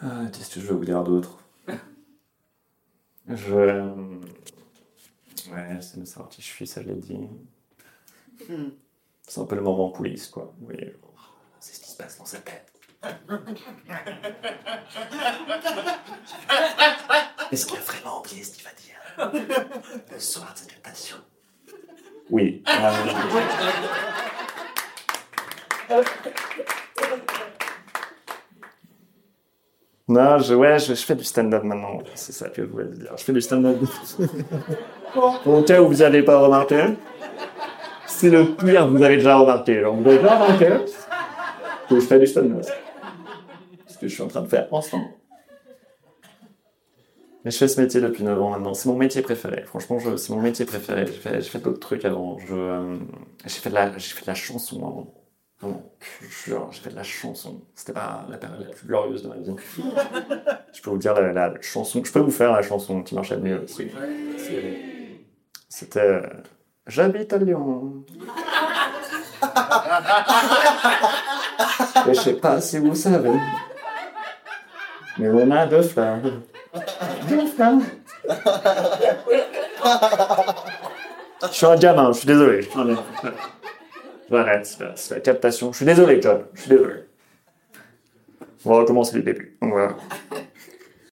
Ah, Qu'est-ce que je vais vous dire d'autre Je. Ouais, c'est une sortie, je suis, ça je l'ai dit. C'est un peu le moment coulisses, quoi. Genre, c'est ce qui se passe dans sa tête. Est-ce qu'il a vraiment oublié ce qu'il va dire le soir de sa captation Oui. euh, Non, je, ouais, je, je fais du stand-up maintenant. C'est ça que je voulais dire. Je fais du stand-up. Au cas où vous n'avez pas remarqué, c'est le pire que vous avez déjà remarqué. Donc, vous avez déjà remarqué que je fais du stand-up. Ce que je suis en train de faire en ce moment. Mais je fais ce métier depuis 9 ans maintenant. C'est mon métier préféré. Franchement, c'est mon métier préféré. J'ai fait, fait d'autres trucs avant. Euh, j'ai fait la, j'ai fait de la chanson avant. Vous jure, j'ai fait de la chanson. C'était pas la période la plus glorieuse de ma vie. je peux vous dire la, la chanson. Je peux vous faire la chanson qui marchait mieux aussi. C'était euh, J'habite à Lyon. Et je sais pas si vous savez. Mais on a deux fleurs. Deux fleurs. Je suis un gamin, je suis désolé. Je suis un- J'arrête, la- c'est la captation. Je suis désolé, John. Je suis désolé. On va recommencer du début. Voilà.